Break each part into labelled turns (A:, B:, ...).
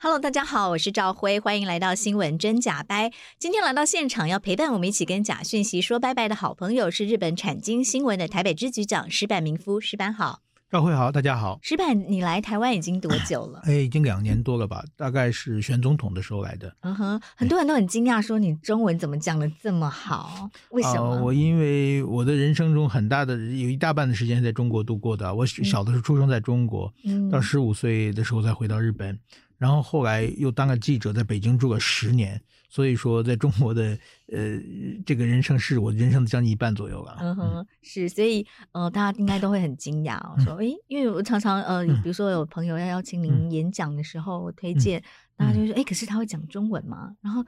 A: Hello，大家好，我是赵辉，欢迎来到新闻真假掰。今天来到现场要陪伴我们一起跟假讯息说拜拜的好朋友是日本产经新闻的台北支局长石板明夫，石板好。
B: 赵辉好，大家好。
A: 石板，你来台湾已经多久了？
B: 哎，已经两年多了吧，大概是选总统的时候来的。
A: 嗯哼，很多人都很惊讶，说你中文怎么讲的这么好？为什么？
B: 呃，我因为我的人生中很大的有一大半的时间在中国度过的。我小的时候出生在中国，嗯，到十五岁的时候才回到日本。然后后来又当了记者，在北京住了十年，所以说在中国的呃这个人生是我人生的将近一半左右了。
A: 嗯哼，是，所以呃大家应该都会很惊讶，哦，说 诶，因为我常常呃 比如说有朋友要邀请您演讲的时候，我推荐，大家就说诶，可是他会讲中文吗？然后。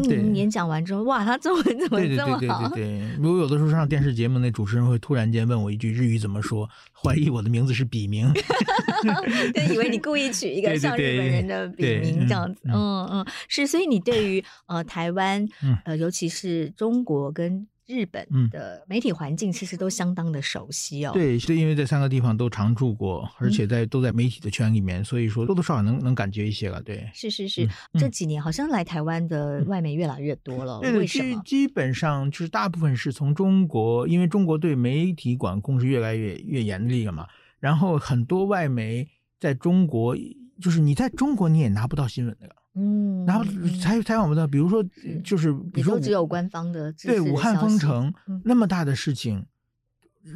A: 听您演讲完之后，哇，他中文怎么这么好？对对对对。
B: 如果有的时候上电视节目，那主持人会突然间问我一句日语怎么说，怀疑我的名字是笔名，
A: 就以为你故意取一个像日本人的笔名这样子。嗯嗯，嗯，是，所以你对于呃台湾呃尤其是中国跟。日本的媒体环境其实都相当的熟悉哦。
B: 嗯、对，是因为这三个地方都常住过，而且在都在媒体的圈里面，所以说多多少少能能感觉一些了。对，
A: 是是是，嗯、这几年好像来台湾的外媒越来越多了。
B: 对，
A: 为什么？
B: 基本上就是大部分是从中国，因为中国对媒体管控是越来越越严厉了嘛。然后很多外媒在中国，就是你在中国你也拿不到新闻的。嗯，然后采采访不到，比如说，就是比如说
A: 只有官方的，
B: 对武汉封城那么大的事情。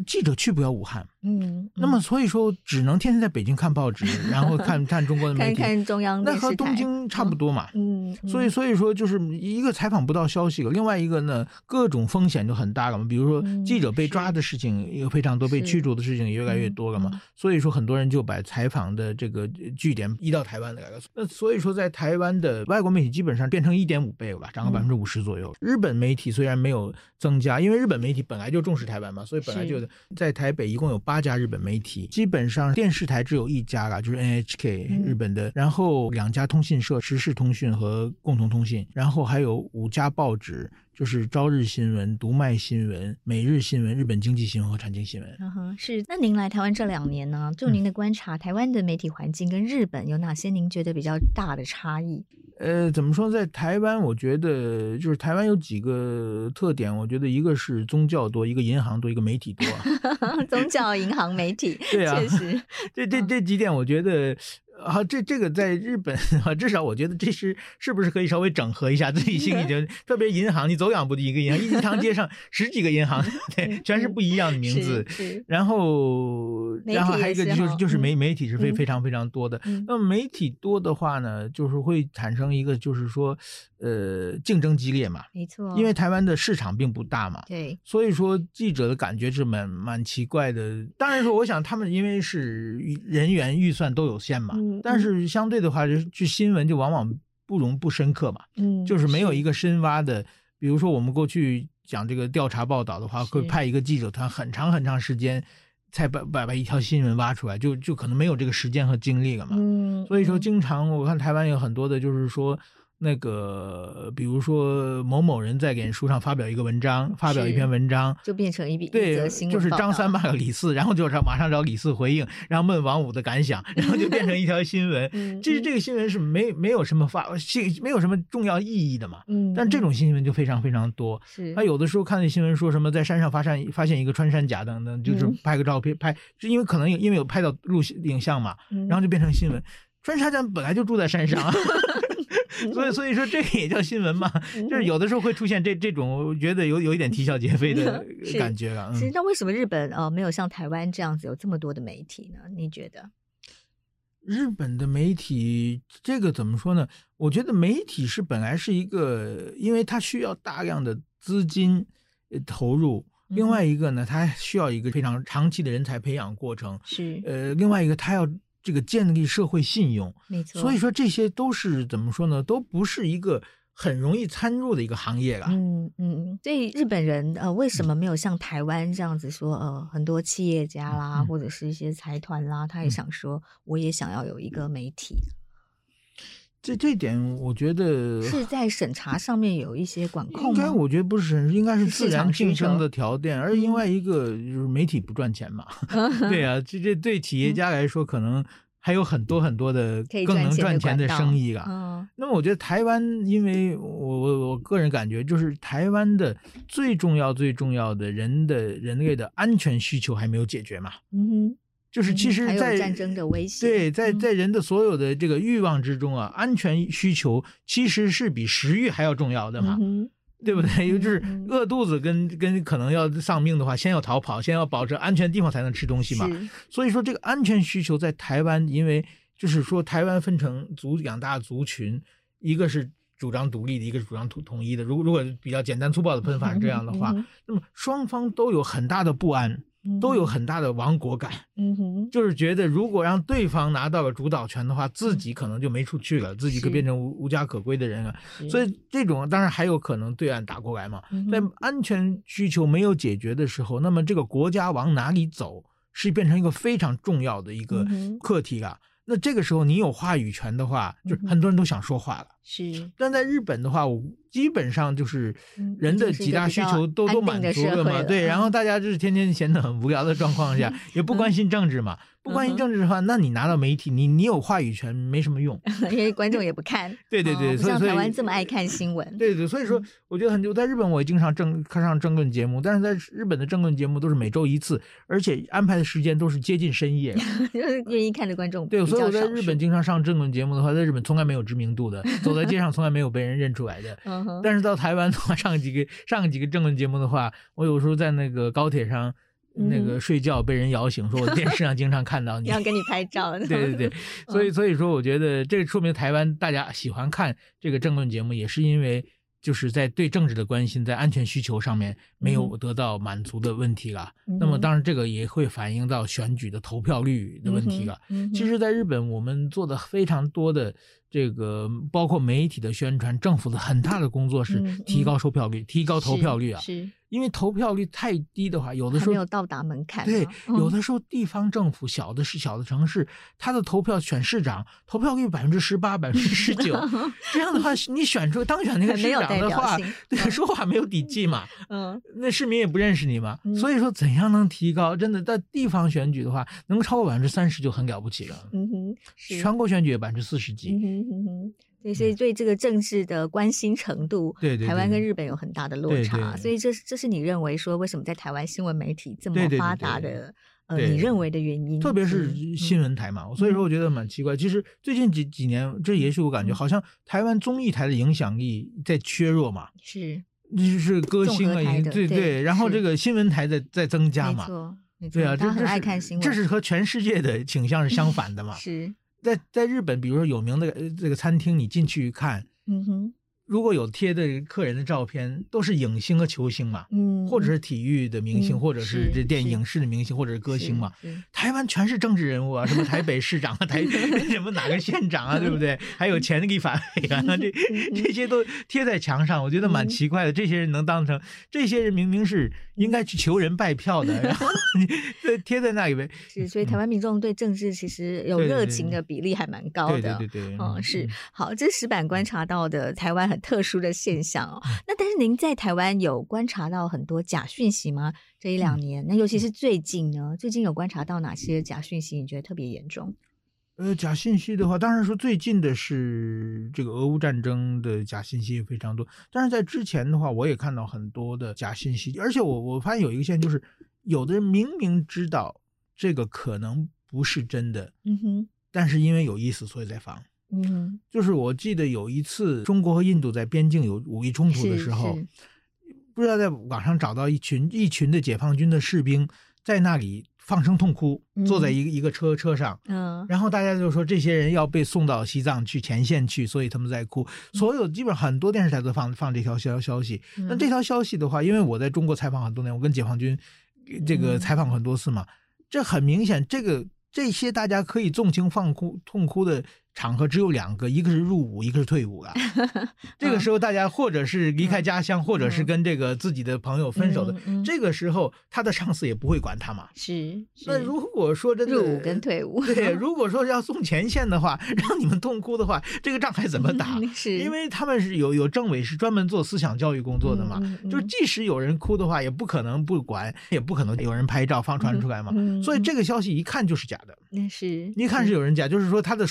B: 记者去不了武汉，嗯，嗯，那么所以说只能天天在北京看报纸，然后 看看中国的媒体，
A: 看看中央，
B: 那和东京差不多嘛，嗯，嗯，所以所以说就是一个采访不到消息了，另外一个呢，各种风险就很大了嘛，比如说记者被抓的事情也非常多，被驱逐的事情也越来越多了嘛，所以说很多人就把采访的这个据点移到台湾来了，那所以说在台湾的外国媒体基本上变成一点五倍了吧，涨了百分之五十左右，日本媒体虽然没有增加，因为日本媒体本来就重视台湾嘛，所以本来就。在台北一共有八家日本媒体，基本上电视台只有一家了，就是 NHK 日本的，然后两家通讯社，时事通讯和共同通信，然后还有五家报纸，就是朝日新闻、读卖新闻、每日新闻、日本经济新闻和产经新闻。
A: 嗯哼，是。那您来台湾这两年呢？就您的观察，台湾的媒体环境跟日本有哪些您觉得比较大的差异？
B: 呃，怎么说，在台湾，我觉得就是台湾有几个特点。我觉得一个是宗教多，一个银行多，一个媒体多。
A: 宗教、银行、媒体，
B: 对啊，
A: 确实，
B: 这这这几点，我觉得。啊，这这个在日本啊，至少我觉得这是是不是可以稍微整合一下自己心里就 特别银行，你走两步的一个银行，一条街上十几个银行，对，全是不一样的名字。然后，然后还有一个就是就是媒媒体是非非常非常多的。那么媒体多的话呢，就是会产生一个就是说，呃，竞争激烈嘛。
A: 没错。
B: 因为台湾的市场并不大嘛。
A: 对。
B: 所以说记者的感觉是蛮蛮奇怪的。当然说，我想他们因为是人员预算都有限嘛。但是相对的话，就就新闻就往往不容不深刻嘛，嗯，就是没有一个深挖的。比如说我们过去讲这个调查报道的话，会派一个记者团很长很长时间才把把把一条新闻挖出来，就就可能没有这个时间和精力了嘛。嗯，所以说经常我看台湾有很多的，就是说那个，比如说某某人在脸书上发表一个文章，发表一篇文章，
A: 就变成一笔
B: 对，就是张三骂了李四，然后就找马上找李四回应，然后问王五的感想，然后就变成一条新闻。其实这个新闻是没没有什么发信，没有什么重要意义的嘛。嗯，但这种新闻就非常非常多。是，他有的时候看那新闻说什么在山上发现发现一个穿山甲等等，就是拍个照片拍，就因为可能因为有拍到录影像嘛，然后就变成新闻。穿山甲本来就住在山上。所以，所以说这个也叫新闻嘛，就是有的时候会出现这这种，我觉得有有一点啼笑皆非的感觉了。
A: 其实，那为什么日本呃没有像台湾这样子有这么多的媒体呢？你觉得？
B: 日本的媒体这个怎么说呢？我觉得媒体是本来是一个，因为它需要大量的资金投入，另外一个呢，它需要一个非常长期的人才培养过程。是，呃，另外一个它要。这个建立社会信用，没错。所以说这些都是怎么说呢？都不是一个很容易参入的一个行业了。
A: 嗯嗯。所以日本人呃，为什么没有像台湾这样子说呃，很多企业家啦，嗯、或者是一些财团啦，他也想说，我也想要有一个媒体。
B: 这这点我觉得
A: 是在审查上面有一些管控。
B: 应该我觉得不是审，应该是自然竞争的条件。而另外一个就是媒体不赚钱嘛。对啊，这这对企业家来说可能还有很多很多的更能赚钱的生意啊。那么我觉得台湾，因为我我我个人感觉，就是台湾的最重要最重要的人的人类的安全需求还没有解决嘛。嗯哼。就是其实，在
A: 战争的威胁，
B: 对，在在人的所有的这个欲望之中啊，安全需求其实是比食欲还要重要的嘛，对不对？就是饿肚子跟跟可能要丧命的话，先要逃跑，先要保证安全地方才能吃东西嘛。所以说，这个安全需求在台湾，因为就是说台湾分成族两大族群，一个是主张独立的，一个是主张统统一的。如果如果比较简单粗暴的喷法是这样的话，那么双方都有很大的不安。都有很大的亡国感，嗯哼，就是觉得如果让对方拿到了主导权的话，自己可能就没处去了，自己可变成无无家可归的人了。所以这种当然还有可能对岸打过来嘛，在安全需求没有解决的时候，那么这个国家往哪里走是变成一个非常重要的一个课题啊。那这个时候你有话语权的话，就很多人都想说话了。是，但在日本的话，我基本上就是人的几大需求都都满足了嘛，对，然后大家就是天天闲得很无聊的状况下，也不关心政治嘛。不关心政治的话，那你拿到媒体，你你有话语权没什么用，
A: 因为观众也不看。
B: 对对对，
A: 所以像台湾这么爱看新闻。
B: 对对，所以说我觉得很多在日本我也经常政看上政论节目，但是在日本的政论节目都是每周一次，而且安排的时间都是接近深夜，
A: 就是愿意看的观众。
B: 对，所以我在日本经常上政论节目的话，在日本从来没有知名度的，走在街上从来没有被人认出来的。但是到台湾的话，上几个上几个政论节目的话，我有时候在那个高铁上。那个睡觉被人摇醒，说我电视上经常看到你，
A: 要给你拍照。
B: 对对 对，所以所以说，我觉得这说明台湾大家喜欢看这个政论节目，也是因为就是在对政治的关心，在安全需求上面没有得到满足的问题了。那么当然，这个也会反映到选举的投票率的问题了。其实，在日本，我们做的非常多的这个，包括媒体的宣传，政府的很大的工作是提高售票率，提高投票率啊。是。因为投票率太低的话，有的时候
A: 没有到达门槛。
B: 对，有的时候地方政府小的是小的城市，他的投票选市长投票率百分之十八、百分之十九，这样的话，你选出当选那个市长的话，对，说话没有底气嘛。嗯，那市民也不认识你嘛。所以说，怎样能提高？真的在地方选举的话，能够超过百分之三十就很了不起了。嗯哼，全国选举百分之四十几。嗯哼哼。
A: 所以对这个政治的关心程度，对对，台湾跟日本有很大的落差。所以这是这是你认为说为什么在台湾新闻媒体这么发达的呃，你认为的原因？
B: 特别是新闻台嘛，所以说我觉得蛮奇怪。其实最近几几年，这也许我感觉好像台湾综艺台的影响力在削弱嘛。是，就是歌星啊，对对。然后这个新闻台在在增加嘛。对啊，他很爱看新闻，这是和全世界的倾向是相反的嘛。是。在在日本，比如说有名的这个餐厅，你进去一看，嗯哼，如果有贴的客人的照片，都是影星和球星嘛，嗯，或者是体育的明星，嗯、或者是这电影视的明星，或者是歌星嘛。台湾全是政治人物啊，什么 台北市长啊，台 什么哪个县长啊，对不对？还有前的立法委员啊，这这些都贴在墙上，我觉得蛮奇怪的。这些人能当成，这些人明明是应该去求人拜票的，然后你贴在那里边。
A: 是，所以台湾民众对政治其实有热情的比例还蛮高的。
B: 对对对，对，
A: 嗯，是。好，这是石板观察到的台湾很。特殊的现象哦，那但是您在台湾有观察到很多假讯息吗？这一两年，那尤其是最近呢？最近有观察到哪些假讯息？你觉得特别严重？
B: 呃，假信息的话，当然说最近的是这个俄乌战争的假信息非常多，但是在之前的话，我也看到很多的假信息，而且我我发现有一个现象，就是有的人明明知道这个可能不是真的，嗯哼，但是因为有意思，所以在放。嗯，就是我记得有一次，中国和印度在边境有武力冲突的时候，不知道在网上找到一群一群的解放军的士兵在那里放声痛哭，嗯、坐在一个一个车车上，嗯，然后大家就说这些人要被送到西藏去前线去，所以他们在哭。所有基本上很多电视台都放放这条消消息。那、嗯、这条消息的话，因为我在中国采访很多年，我跟解放军这个采访很多次嘛，嗯、这很明显，这个这些大家可以纵情放哭痛哭的。场合只有两个，一个是入伍，一个是退伍了。这个时候，大家或者是离开家乡，或者是跟这个自己的朋友分手的。这个时候，他的上司也不会管他嘛。
A: 是。
B: 那如果说真的
A: 入伍跟退伍，
B: 对，如果说要送前线的话，让你们痛哭的话，这个仗还怎么打？
A: 是。
B: 因为他们是有有政委是专门做思想教育工作的嘛。就是即使有人哭的话，也不可能不管，也不可能有人拍照放传出来嘛。所以这个消息一看就是假的。
A: 那是。
B: 一看是有人假，就是说他的。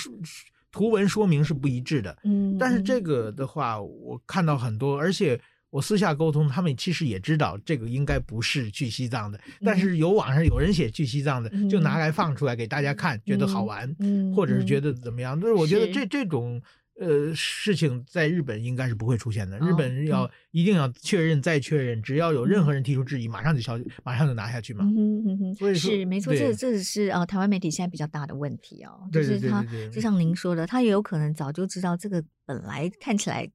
B: 图文说明是不一致的，嗯，但是这个的话，我看到很多，而且我私下沟通，他们其实也知道这个应该不是去西藏的，但是有网上有人写去西藏的，就拿来放出来给大家看，觉得好玩，或者是觉得怎么样，但是我觉得这这种。呃，事情在日本应该是不会出现的。日本要一定要确认再确认，只要有任何人提出质疑，马上就消，马上就拿下去嘛。嗯嗯嗯。所以
A: 是没错，这这是呃台湾媒体现在比较大的问题哦。就是他就像您说的，他也有可能早就知道这个本来看起来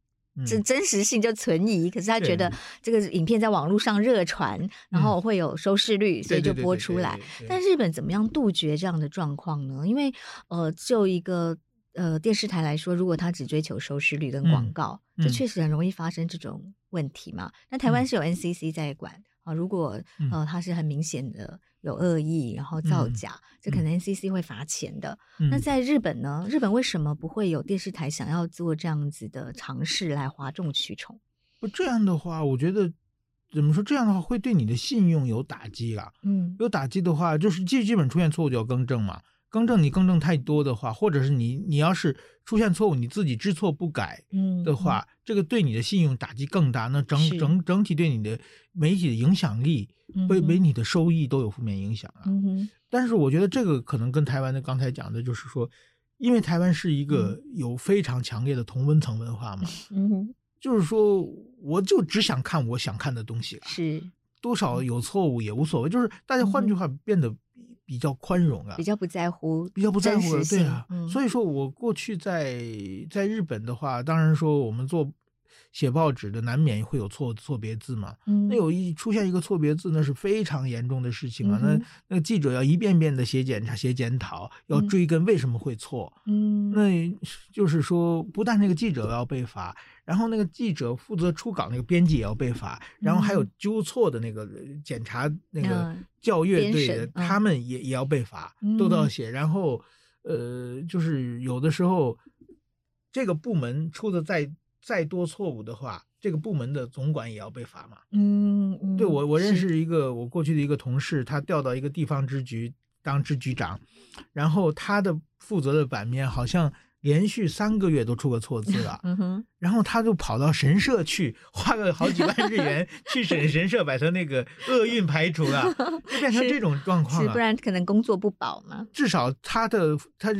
A: 这真实性就存疑，可是他觉得这个影片在网络上热传，然后会有收视率，所以就播出来。但日本怎么样杜绝这样的状况呢？因为呃，就一个。呃，电视台来说，如果他只追求收视率跟广告，这、嗯、确实很容易发生这种问题嘛。那、嗯、台湾是有 NCC 在管啊，如果呃他是很明显的有恶意，然后造假，嗯、这可能 NCC 会罚钱的。嗯、那在日本呢？日本为什么不会有电视台想要做这样子的尝试来哗众取宠？
B: 不这样的话，我觉得怎么说？这样的话会对你的信用有打击啊。嗯，有打击的话，就是基基本出现错误就要更正嘛。更正你更正太多的话，或者是你你要是出现错误，你自己知错不改的话，这个对你的信用打击更大。那整整整体对你的媒体的影响力，对媒体的收益都有负面影响啊。嗯、但是我觉得这个可能跟台湾的刚才讲的就是说，因为台湾是一个有非常强烈的同温层文化嘛，嗯、就是说我就只想看我想看的东西了，是多少有错误也无所谓，就是大家换句话变得。比较宽容啊，
A: 比较不在乎，
B: 比较不在乎，对啊，嗯、所以说我过去在在日本的话，当然说我们做写报纸的难免会有错错别字嘛，嗯、那有一出现一个错别字，那是非常严重的事情啊，嗯、那那个记者要一遍遍的写检查、写检讨，要追根为什么会错，嗯，那就是说不但那个记者要被罚。然后那个记者负责出稿，那个编辑也要被罚，然后还有纠错的那个检查那个校阅队的，他们也也要被罚，都都要写。然后，呃，就是有的时候这个部门出的再再多错误的话，这个部门的总管也要被罚嘛。嗯，对，我我认识一个我过去的一个同事，他调到一个地方支局当支局长，然后他的负责的版面好像。连续三个月都出个错字了，嗯、哼然后他就跑到神社去，花个好几万日元 去神神社把他那个厄运排除了，就变成这种状况了。
A: 不然可能工作不保嘛。
B: 至少他的他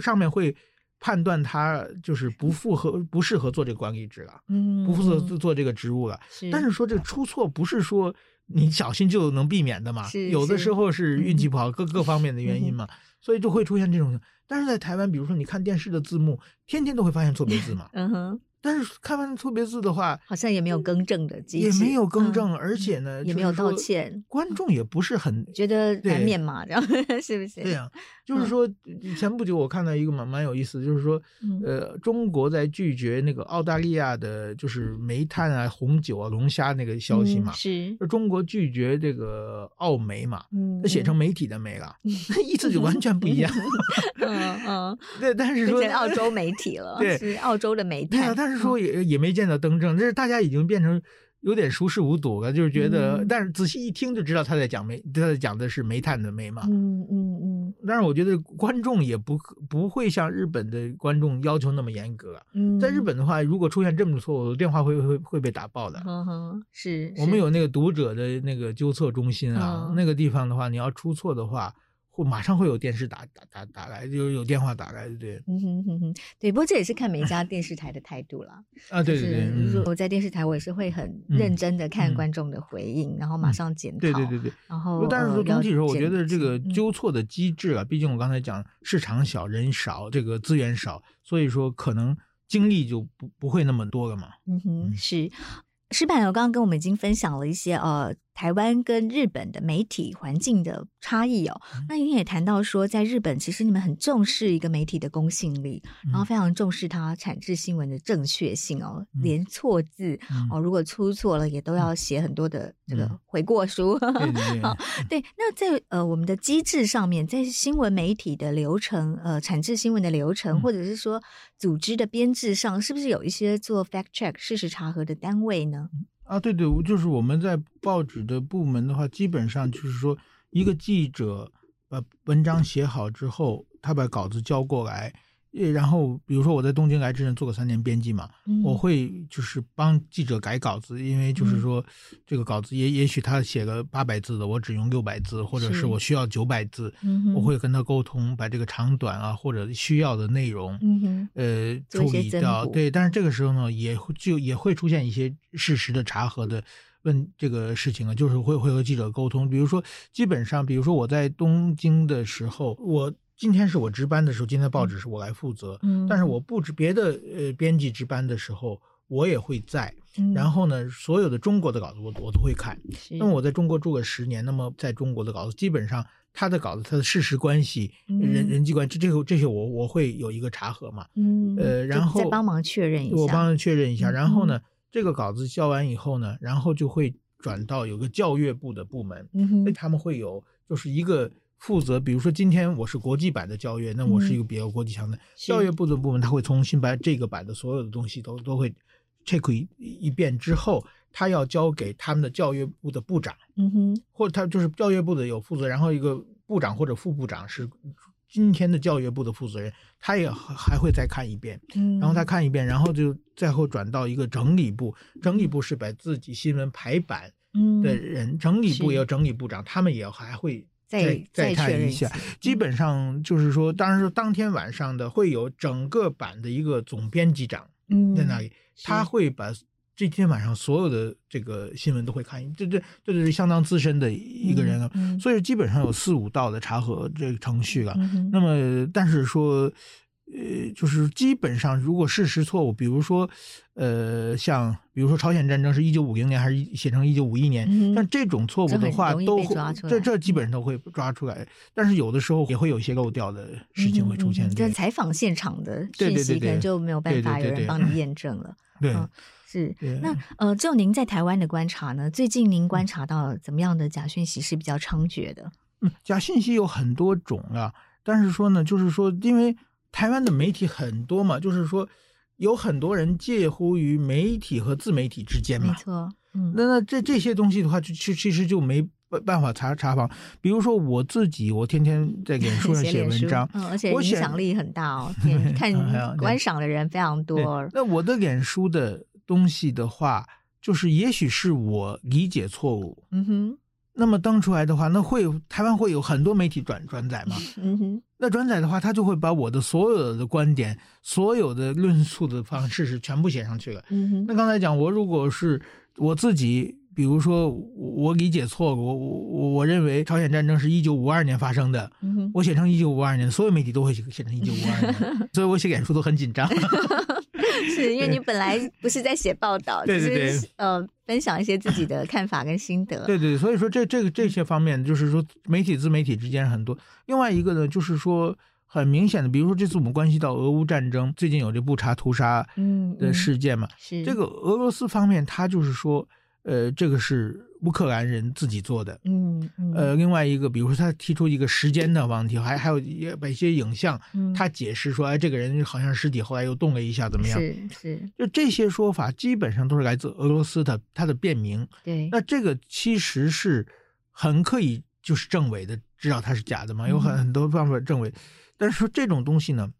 B: 上面会判断他就是不符合不适合做这个管理职了，嗯，不适合做这个职务了。是但是说这个出错不是说你小心就能避免的嘛，是有的时候是运气不好，各、嗯、各方面的原因嘛，嗯、所以就会出现这种。但是在台湾，比如说你看电视的字幕，天天都会发现错别字嘛。嗯哼，但是看完错别字的话，
A: 好像也没有更正的机
B: 制，也没有更正，嗯、而且呢，
A: 也没有道歉，
B: 观众也不是很
A: 觉得难免嘛，这样 是不是？
B: 对呀、啊，就是说，前不久我看到一个蛮蛮有意思，就是说，呃，中国在拒绝那个澳大利亚的，就是煤炭啊、红酒啊、龙虾那个消息嘛，
A: 是，
B: 中国拒绝这个澳媒嘛，那写成媒体的媒了，那 意思就完全不一样。
A: 嗯嗯，
B: 对，但是说
A: 澳洲媒体了，
B: 对，
A: 是澳洲的媒体。
B: 对啊，但是说也也没见到登正，这是大家已经变成有点熟视无睹了，就是觉得，但是仔细一听就知道他在讲煤，他在讲的是煤炭的煤嘛。
A: 嗯嗯嗯。
B: 但是我觉得观众也不不会像日本的观众要求那么严格。
A: 嗯，
B: 在日本的话，如果出现这么错误，电话会会会被打爆的。
A: 嗯哼，是。
B: 我们有那个读者的那个纠错中心啊，那个地方的话，你要出错的话。会马上会有电视打打打打来，就有电话打来，对，
A: 嗯哼哼哼，对，不过这也是看每一家电视台的态度啦。
B: 啊，对
A: 对对，我在电视台，我也是会很认真的看观众的回应，然后马上检讨。
B: 对对对对，
A: 然后，
B: 但是说总体说，我觉得这个纠错的机制啊，毕竟我刚才讲市场小、人少，这个资源少，所以说可能精力就不不会那么多了嘛。
A: 嗯哼，是。石板，我刚刚跟我们已经分享了一些呃。台湾跟日本的媒体环境的差异哦，那您也谈到说，在日本其实你们很重视一个媒体的公信力，然后非常重视它产制新闻的正确性哦，连错字哦，如果出错了也都要写很多的这个悔过书。好，对，那在呃我们的机制上面，在新闻媒体的流程呃产制新闻的流程，或者是说组织的编制上，是不是有一些做 fact check 事实查核的单位呢？
B: 啊，对对，就是我们在报纸的部门的话，基本上就是说，一个记者把文章写好之后，他把稿子交过来。然后，比如说我在东京来之前做过三年编辑嘛，嗯、我会就是帮记者改稿子，因为就是说、嗯、这个稿子也也许他写个八百字的，我只用六百字，或者是我需要九百字，我会跟他沟通，把这个长短啊或者需要的内容，
A: 嗯、
B: 呃处理掉。对，但是这个时候呢，也会就也会出现一些事实的查核的问这个事情啊，就是会会和记者沟通，比如说基本上，比如说我在东京的时候，我。今天是我值班的时候，今天报纸是我来负责。嗯，但是我不值别的呃编辑值班的时候，我也会在。嗯，然后呢，所有的中国的稿子我我都会看。那么我在中国住了十年，那么在中国的稿子基本上他的稿子，他的事实关系、人人际关系，这个这些我我会有一个查核嘛。嗯，呃，然后
A: 再帮忙确认一下，
B: 我帮忙确认一下。然后呢，这个稿子交完以后呢，然后就会转到有个教育部的部门。嗯哼，他们会有就是一个。负责，比如说今天我是国际版的教阅，那我是一个比较国际强的教育部的部门，他会重新把这个版的所有的东西都都会 check 一一遍之后，他要交给他们的教育部的部长，
A: 嗯哼，
B: 或者他就是教育部的有负责，然后一个部长或者副部长是今天的教育部的负责人，他也还会再看一遍，嗯。然后他看一遍，然后就最后转到一个整理部，整理部是把自己新闻排版的人，整理部也有整理部长，他们也还会。再再看一下，基本上就是说，当然说当天晚上的会有整个版的一个总编辑长在那里，他会把这天晚上所有的这个新闻都会看这，这这这是相当资深的一个人了，所以基本上有四五道的查核这个程序了。那么，但是说。呃，就是基本上，如果事实错误，比如说，呃，像比如说朝鲜战争是一九五零年还是写成一九五一年，嗯、但这种错误的话都会这这基本上都会抓出来。但是有的时候也会有一些漏掉的事情会出现。
A: 在采访现场的讯息可能就没有办法有人帮你 验证了。
B: 对，
A: 是。那呃，就您在台湾的观察呢？最近您观察到怎么样的假讯息是比较猖獗的？
B: 嗯，假信息有很多种啊，但是说呢，就是说因为。台湾的媒体很多嘛，就是说有很多人介乎于媒体和自媒体之间嘛。
A: 没错，嗯，
B: 那那这这些东西的话，就其其实就没办法查查房。比如说我自己，我天天在 脸书上写文章，
A: 嗯，而且影响力很大哦，看观赏的人非常多。
B: 那我的脸书的东西的话，就是也许是我理解错误，
A: 嗯哼。
B: 那么登出来的话，那会台湾会有很多媒体转转载嘛？
A: 嗯哼。
B: 那转载的话，他就会把我的所有的观点、所有的论述的方式是全部写上去了。
A: 嗯。
B: 那刚才讲，我如果是我自己，比如说我理解错误，我我我认为朝鲜战争是一九五二年发生的，
A: 嗯。
B: 我写成一九五二年，所有媒体都会写成一九五二年，所以我写演出都很紧张。
A: 是因为你本来不是在写报道，
B: 对 对对，
A: 就是呃，分享一些自己的看法跟心得。
B: 对对，所以说这这个这些方面，就是说媒体自媒体之间很多。另外一个呢，就是说很明显的，比如说这次我们关系到俄乌战争，最近有这布查屠杀嗯的事件嘛，
A: 是
B: 这个俄罗斯方面，他就是说。呃，这个是乌克兰人自己做的，
A: 嗯，嗯
B: 呃，另外一个，比如说他提出一个时间的问题，还还有一把一些影像，
A: 嗯、
B: 他解释说，哎，这个人好像尸体后来又动了一下，怎么样？
A: 是是，
B: 就这些说法基本上都是来自俄罗斯的他的辩明。
A: 对，
B: 那这个其实是很可以就是证伪的，知道它是假的嘛？有很很多办法证伪，嗯、但是说这种东西呢，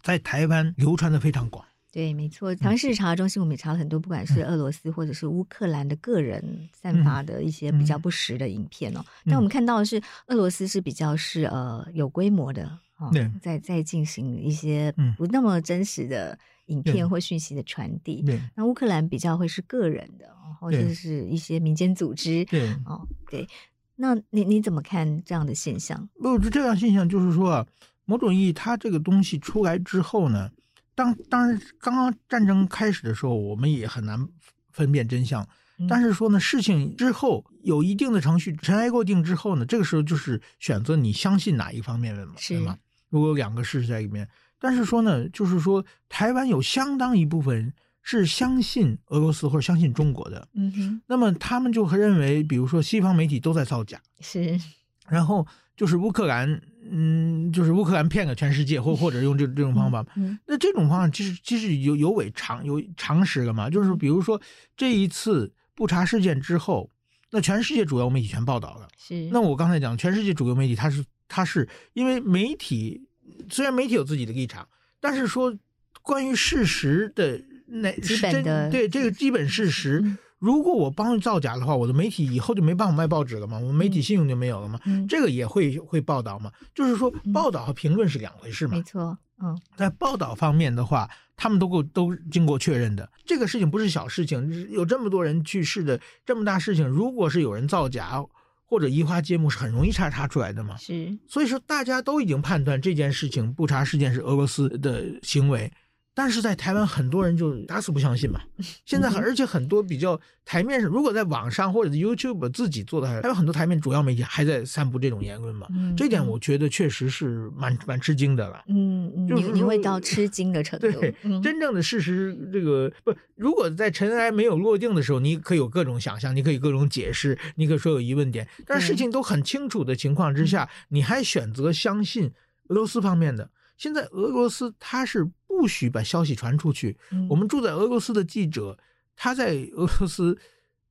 B: 在台湾流传的非常广。
A: 对，没错。台湾事实查核中心，我们也查了很多，不管是俄罗斯或者是乌克兰的个人散发的一些比较不实的影片哦。嗯嗯、但我们看到的是，俄罗斯是比较是呃有规模的啊，
B: 对
A: 在在进行一些不那么真实的影片或讯息的传递。
B: 对，
A: 那乌克兰比较会是个人的，或者是一些民间组织。
B: 对，
A: 哦，对。那你你怎么看这样的现象？
B: 不，这样现象就是说啊，某种意义，它这个东西出来之后呢。当当然，刚刚战争开始的时候，我们也很难分辨真相。但是说呢，事情之后有一定的程序尘埃落定之后呢，这个时候就是选择你相信哪一方面的嘛，
A: 是
B: 吗？如果有两个事实在里面，但是说呢，就是说台湾有相当一部分人是相信俄罗斯或者相信中国的，
A: 嗯哼，
B: 那么他们就会认为，比如说西方媒体都在造假，
A: 是，
B: 然后就是乌克兰。嗯，就是乌克兰骗了全世界，或或者用这这种方法，
A: 嗯，
B: 那这种方法其实其实有有违常有常识的嘛。就是比如说这一次布查事件之后，那全世界主要媒体全报道了。
A: 是，
B: 那我刚才讲，全世界主流媒体，它是它是因为媒体虽然媒体有自己的立场，但是说关于事实的那
A: 基本的
B: 对这个基本事实。嗯如果我帮造假的话，我的媒体以后就没办法卖报纸了嘛，我媒体信用就没有了嘛。
A: 嗯，
B: 这个也会会报道嘛，就是说报道和评论是两回事嘛。
A: 没错，嗯，
B: 在报道方面的话，他们都够都经过确认的。这个事情不是小事情，有这么多人去世的这么大事情，如果是有人造假或者移花接木，是很容易查查出来的嘛。
A: 是，
B: 所以说大家都已经判断这件事情不查事件是俄罗斯的行为。但是在台湾，很多人就打死不相信嘛。现在，而且很多比较台面上，如果在网上或者 YouTube 自己做的，还有很多台面主要媒体还在散布这种言论嘛。这点我觉得确实是蛮蛮吃惊的了。
A: 嗯嗯，你你会到吃惊的程度。
B: 对，真正的事实，这个不，如果在尘埃没有落定的时候，你可以有各种想象，你可以各种解释，你可以说有疑问点。但事情都很清楚的情况之下，你还选择相信俄罗斯方面的。现在俄罗斯他是。不许把消息传出去。我们住在俄罗斯的记者，他在俄罗斯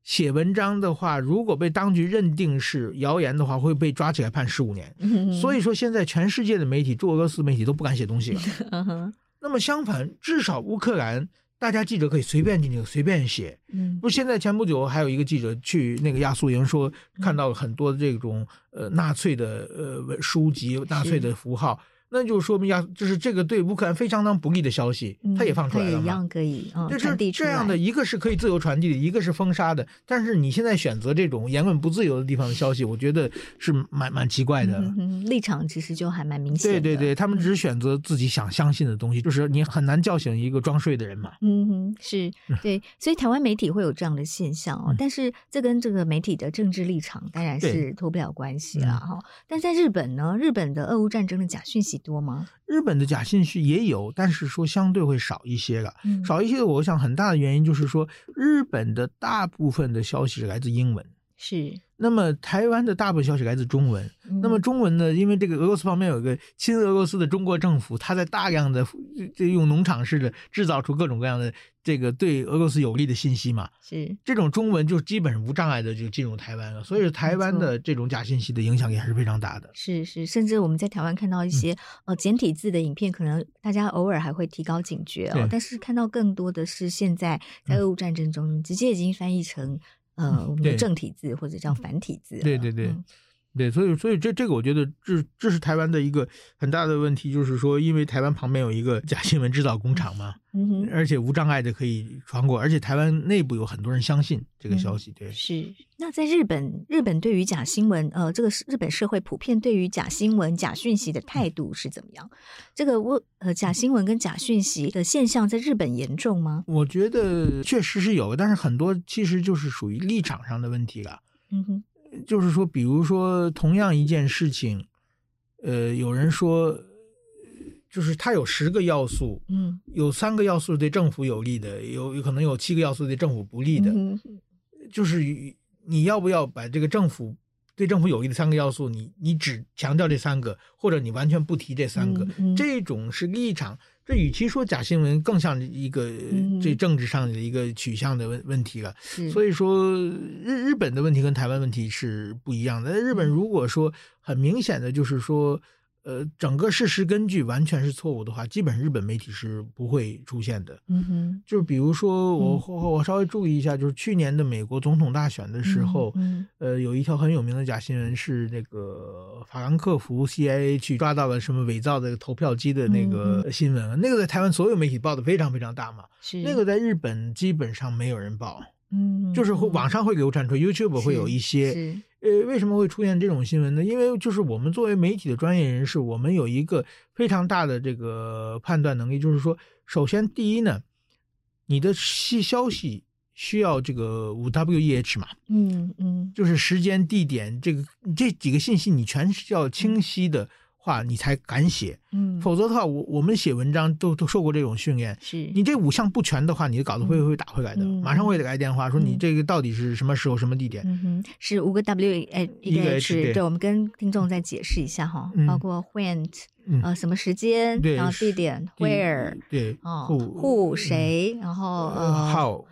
B: 写文章的话，如果被当局认定是谣言的话，会被抓起来判十五年。所以说，现在全世界的媒体，驻俄罗斯媒体都不敢写东西了。那么相反，至少乌克兰，大家记者可以随便进去，随便写。不，现在前不久还有一个记者去那个亚速营，说看到了很多这种呃纳粹的呃书籍、纳粹的符号。那就说明呀，就是这个对乌克兰非常当不利的消息，他也放出来了嘛。
A: 一样可以，
B: 就是这样的一个是可以自由传递的，一个是封杀的。但是你现在选择这种言论不自由的地方的消息，我觉得是蛮蛮奇怪的。
A: 立场其实就还蛮明显
B: 的。对对对，他们只是选择自己想相信的东西，就是你很难叫醒一个装睡的人嘛。
A: 嗯哼，是对，所以台湾媒体会有这样的现象哦。但是这跟这个媒体的政治立场当然是脱不了关系了哈。但在日本呢，日本的俄乌战争的假讯息多吗？
B: 日本的假信息也有，但是说相对会少一些了。
A: 嗯、
B: 少一些，我想很大的原因就是说，日本的大部分的消息是来自英文。
A: 是。
B: 那么台湾的大部分消息来自中文。
A: 嗯、
B: 那么中文呢？因为这个俄罗斯方面有一个亲俄罗斯的中国政府，他在大量的这用农场式的制造出各种各样的这个对俄罗斯有利的信息嘛。
A: 是
B: 这种中文就基本无障碍的就进入台湾了，所以台湾的这种假信息的影响也还是非常大的。
A: 是是，甚至我们在台湾看到一些、嗯、呃简体字的影片，可能大家偶尔还会提高警觉哦。但是看到更多的是现在在俄乌战争中、嗯、直接已经翻译成。呃，我们的正体字或者叫繁体字，
B: 对对对，对，所以所以这这个我觉得这这是台湾的一个很大的问题，就是说，因为台湾旁边有一个假新闻制造工厂嘛，嗯哼，而且无障碍的可以传过，而且台湾内部有很多人相信这个消息，对。
A: 嗯、是。那在日本，日本对于假新闻，呃，这个日本社会普遍对于假新闻、假讯息的态度是怎么样？这个我呃，假新闻跟假讯息的现象在日本严重吗？
B: 我觉得确实是有，但是很多其实就是属于立场上的问题了。嗯哼。就是说，比如说，同样一件事情，呃，有人说，就是它有十个要素，嗯，有三个要素对政府有利的，有有可能有七个要素对政府不利的，嗯，就是你要不要把这个政府对政府有利的三个要素，你你只强调这三个，或者你完全不提这三个，嗯，这种是立场。这与其说假新闻，更像一个这政治上的一个取向的问问题了。嗯、所以说，日日本的问题跟台湾问题是不一样的。日本如果说很明显的就是说。呃，整个事实根据完全是错误的话，基本上日本媒体是不会出现的。嗯哼，就是比如说我、嗯、我稍微注意一下，就是去年的美国总统大选的时候，嗯，呃，有一条很有名的假新闻是那个法兰克福 CIA 去抓到了什么伪造的投票机的那个新闻，嗯、那个在台湾所有媒体报的非常非常大嘛，是那个在日本基本上没有人报。嗯，就是会网上会流传出，YouTube 会有一些，呃，为什么会出现这种新闻呢？因为就是我们作为媒体的专业人士，我们有一个非常大的这个判断能力，就是说，首先第一呢，你的细消息需要这个五 W E H 嘛，嗯嗯，就是时间、地点这个这几个信息你全是要清晰的。话你才敢写，嗯，否则的话，我我们写文章都都受过这种训练，是。你这五项不全的话，你的稿子会会打回来的，嗯、马上会来电话说你这个到底是什么时候、什么地点？嗯哼，是五个 W 哎一个 H，对，我们跟听众再解释一下哈，嗯、包括 when，呃，什么时间，然后地点 where，对，哦，who 谁，然后呃 how。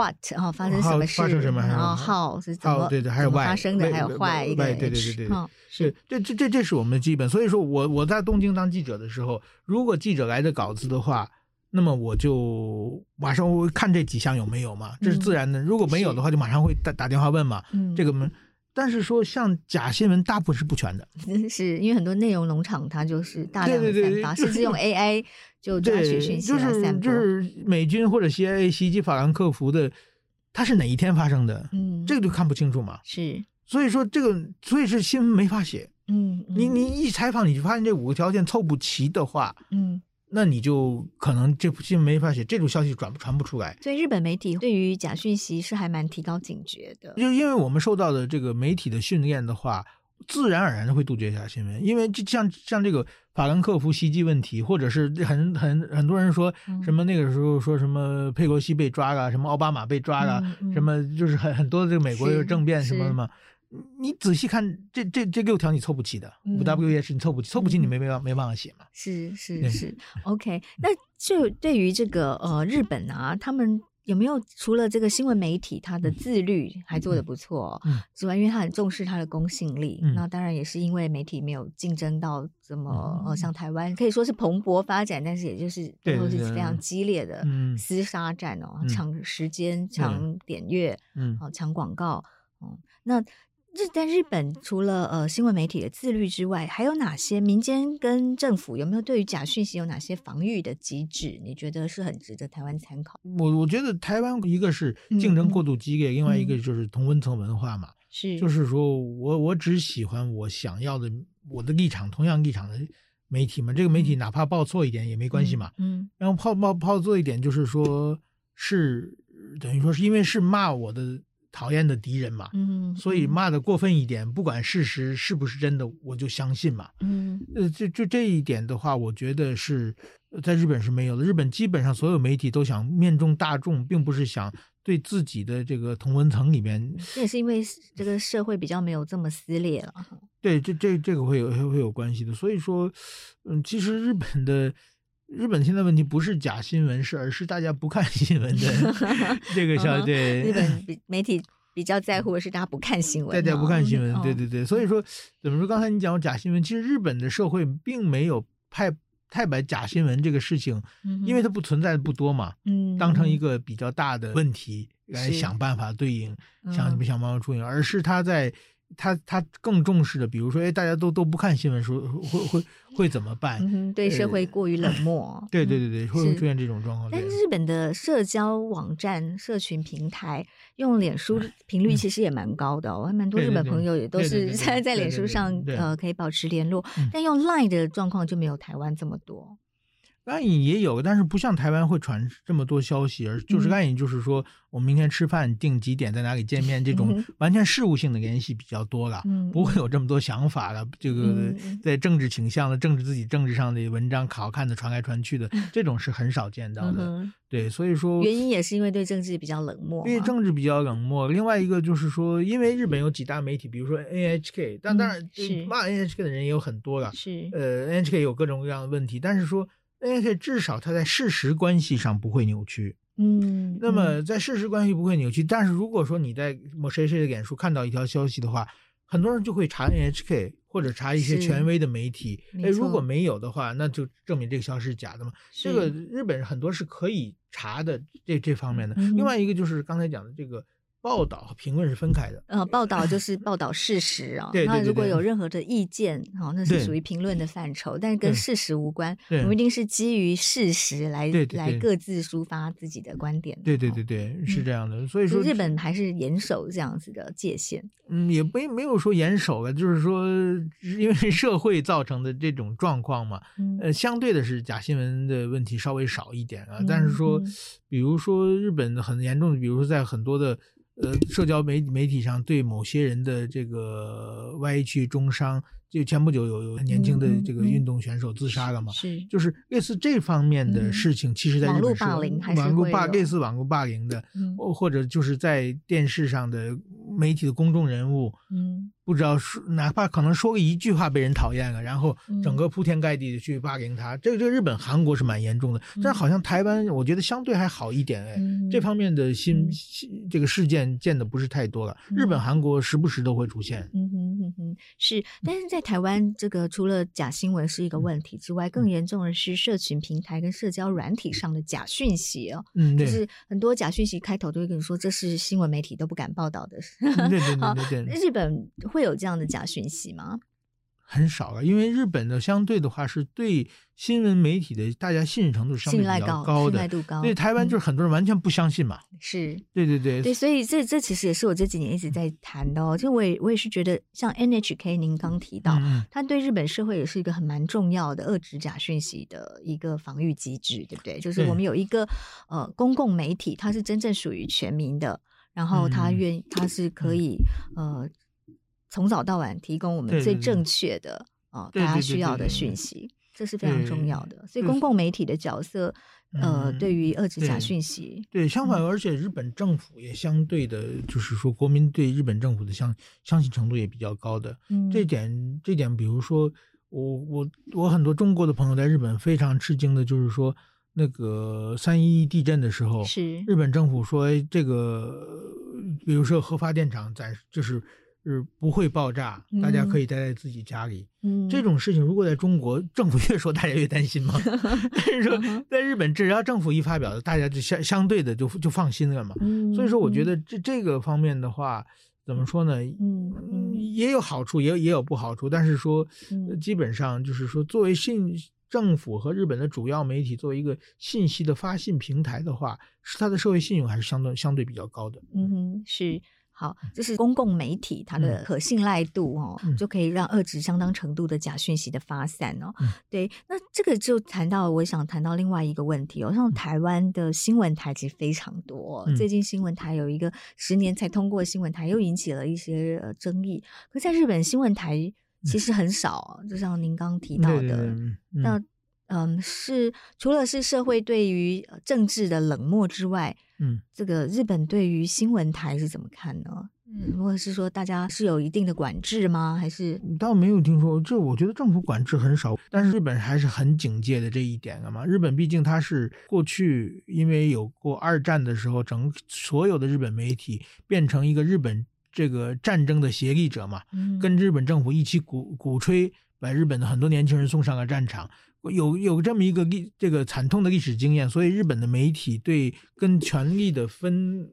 B: What 然后发生什么事？发生什么？然后 How 是怎么？对对，还有 Why 发生的，还有个 H。对对对对，是这这这这是我们的基本。所以说我我在东京当记者的时候，如果记者来的稿子的话，那么我就马上会看这几项有没有嘛，这是自然的。如果没有的话，就马上会打打电话问嘛。这个但是说像假新闻，大部分是不全的，是因为很多内容农场它就是大量的散发，甚至用 AI。就 抓取讯息，就是就是美军或者 CIA 袭击法兰克福的，它是哪一天发生的？嗯，这个就看不清楚嘛。是，所以说这个，所以是新闻没法写。嗯，你你一采访，你就发现这五个条件凑不齐的话，嗯，那你就可能这部新闻没法写，这种消息转不传不出来。所以日本媒体对于假讯息是还蛮提高警觉的，就因为我们受到的这个媒体的训练的话。自然而然的会杜绝假新闻，因为就像像这个法兰克福袭击问题，或者是很很很多人说什么那个时候说什么佩洛西被抓了，什么奥巴马被抓了，嗯嗯、什么就是很很多的这个美国的政变什么的嘛，你仔细看这这这六条你凑不齐的，五 W 也是你凑不齐，凑不齐你没没办没办法写嘛。是是 是，，OK，那就对于这个呃日本啊，他们。有没有除了这个新闻媒体，它的自律还做得不错之外，因为他很重视它的公信力，那当然也是因为媒体没有竞争到这么呃像台湾可以说是蓬勃发展，但是也就是最后是非常激烈的厮杀战哦，抢时间、抢点阅、嗯，抢广告，嗯，那。日在日本，除了呃新闻媒体的自律之外，还有哪些民间跟政府有没有对于假讯息有哪些防御的机制？你觉得是很值得台湾参考？我我觉得台湾一个是竞争过度激烈，嗯、另外一个就是同温层文化嘛，是、嗯、就是说我我只喜欢我想要的我的立场，同样立场的媒体嘛，这个媒体哪怕报错一点也没关系嘛，嗯，嗯然后报报报错一点就是说是等于说是因为是骂我的。讨厌的敌人嘛，嗯，所以骂得过分一点，不管事实是不是真的，我就相信嘛，嗯，呃，就就这一点的话，我觉得是在日本是没有的。日本基本上所有媒体都想面中大众，并不是想对自己的这个同文层里面。这也是因为 这个社会比较没有这么撕裂了。对，这这这个会有会有关系的。所以说，嗯，其实日本的日本现在问题不是假新闻，是而是大家不看新闻的 这个消息。对，日本比媒体比较在乎的是大家不看新闻，大家不看新闻。对对对，所以说怎么说？刚才你讲假新闻，其实日本的社会并没有太太把假新闻这个事情，因为它不存在的不多嘛，嗯，当成一个比较大的问题来想办法对应，想想办法处理，而是他在。他他更重视的，比如说，哎，大家都都不看新闻，说会会会怎么办？
A: 嗯、对社会过于冷漠。
B: 呃、对对对对，会出现这种状况。
A: 但是日本的社交网站、社群平台用脸书频率其实也蛮高的，我还蛮多日本朋友也都是在在脸书上呃可以保持联络，但用 Line 的状况就没有台湾这么多。
B: 暗影也有，但是不像台湾会传这么多消息，而就是暗影就是说，我们明天吃饭定几点在哪里见面，这种 完全事务性的联系比较多了，不会有这么多想法了。这个在政治倾向的、政治自己政治上的文章好看的传来传去的，这种是很少见到的。对，所以说
A: 原因也是因为对政治比较冷漠，
B: 对政治比较冷漠。另外一个就是说，因为日本有几大媒体，比如说 NHK，但当然骂 NHK 的人也有很多了，
A: 是
B: 呃 NHK 有各种各样的问题，但是说。而且至少它在事实关系上不会扭曲，
A: 嗯，
B: 那么在事实关系不会扭曲，但是如果说你在某谁谁的脸书看到一条消息的话，很多人就会查 NHK 或者查一些权威的媒体，哎，如果没有的话，那就证明这个消息是假的嘛。这个日本很多是可以查的这这方面的。另外一个就是刚才讲的这个。报道和评论是分开的。
A: 呃，报道就是报道事实啊。
B: 对，
A: 那如果有任何的意见，好，那是属于评论的范畴，但是跟事实无关。我们一定是基于事实来来各自抒发自己的观点。
B: 对对对对，是这样的。所以说，
A: 日本还是严守这样子的界限。
B: 嗯，也没没有说严守了，就是说，因为社会造成的这种状况嘛。呃，相对的是假新闻的问题稍微少一点啊。但是说，比如说日本很严重的，比如说在很多的。呃，社交媒媒体上对某些人的这个歪曲中伤，就前不久有有年轻的这个运动选手自杀了嘛？
A: 是、嗯，
B: 就是类似这方面的事情，嗯、其实在日本是
A: 网络霸凌还是
B: 网络霸类似网络霸凌的，嗯、或者就是在电视上的媒体的公众人物，嗯。不知道说，哪怕可能说个一句话被人讨厌了，然后整个铺天盖地的去霸凌他，嗯、这个这个日本、韩国是蛮严重的，嗯、但是好像台湾，我觉得相对还好一点哎，嗯、这方面的新、嗯、这个事件见的不是太多了。嗯、日本、韩国时不时都会出现。
A: 嗯哼哼哼，是，但是在台湾，这个除了假新闻是一个问题之外，更严重的是社群平台跟社交软体上的假讯息哦。嗯，就是很多假讯息开头都会跟你说，这是新闻媒体都不敢报道的。
B: 对对对 对对，
A: 日本。会有这样的假讯息吗？
B: 很少了，因为日本的相对的话是对新闻媒体的大家信任程度相对比较高的，
A: 信赖度高。
B: 对台湾就是很多人完全不相信嘛。
A: 是，
B: 对对对
A: 对，所以这这其实也是我这几年一直在谈的哦。就我也我也是觉得，像 NHK 您刚提到，嗯，它对日本社会也是一个很蛮重要的遏制假讯息的一个防御机制，对不对？就是我们有一个呃公共媒体，它是真正属于全民的，然后它愿它是可以呃。从早到晚提供我们最正确的啊，大家需要的讯息，这是非常重要的。所以公共媒体的角色，呃，对于遏制假讯息，
B: 对，相反，而且日本政府也相对的，就是说国民对日本政府的相相信程度也比较高的。嗯，这点这点，比如说我我我很多中国的朋友在日本非常吃惊的，就是说那个三一一地震的时候，
A: 是
B: 日本政府说这个，比如说核发电厂暂时就是。是不会爆炸，大家可以待在自己家里。嗯，这种事情如果在中国，政府 越说大家越担心嘛。但是说在日本，只要政府一发表，大家就相相对的就就放心了嘛。嗯，所以说我觉得这这个方面的话，怎么说呢？嗯，也有好处，也也有不好处。但是说，基本上就是说，作为信政府和日本的主要媒体，作为一个信息的发信平台的话，是它的社会信用还是相对相对比较高的。
A: 嗯哼，是。好，这是公共媒体它的可信赖度哦，嗯、就可以让遏制相当程度的假讯息的发散哦。嗯、对，那这个就谈到，我想谈到另外一个问题哦，像台湾的新闻台其实非常多，嗯、最近新闻台有一个十年才通过新闻台，又引起了一些呃争议。可在日本新闻台其实很少，嗯、就像您刚刚提到的，嗯、那嗯，是除了是社会对于政治的冷漠之外。嗯，这个日本对于新闻台是怎么看呢？嗯，或者是说大家是有一定的管制吗？还是
B: 倒没有听说这？我觉得政府管制很少，但是日本还是很警戒的这一点的嘛。日本毕竟它是过去因为有过二战的时候，整所有的日本媒体变成一个日本这个战争的协力者嘛，跟日本政府一起鼓鼓吹把日本的很多年轻人送上了战场。有有这么一个历这个惨痛的历史经验，所以日本的媒体对跟权力的分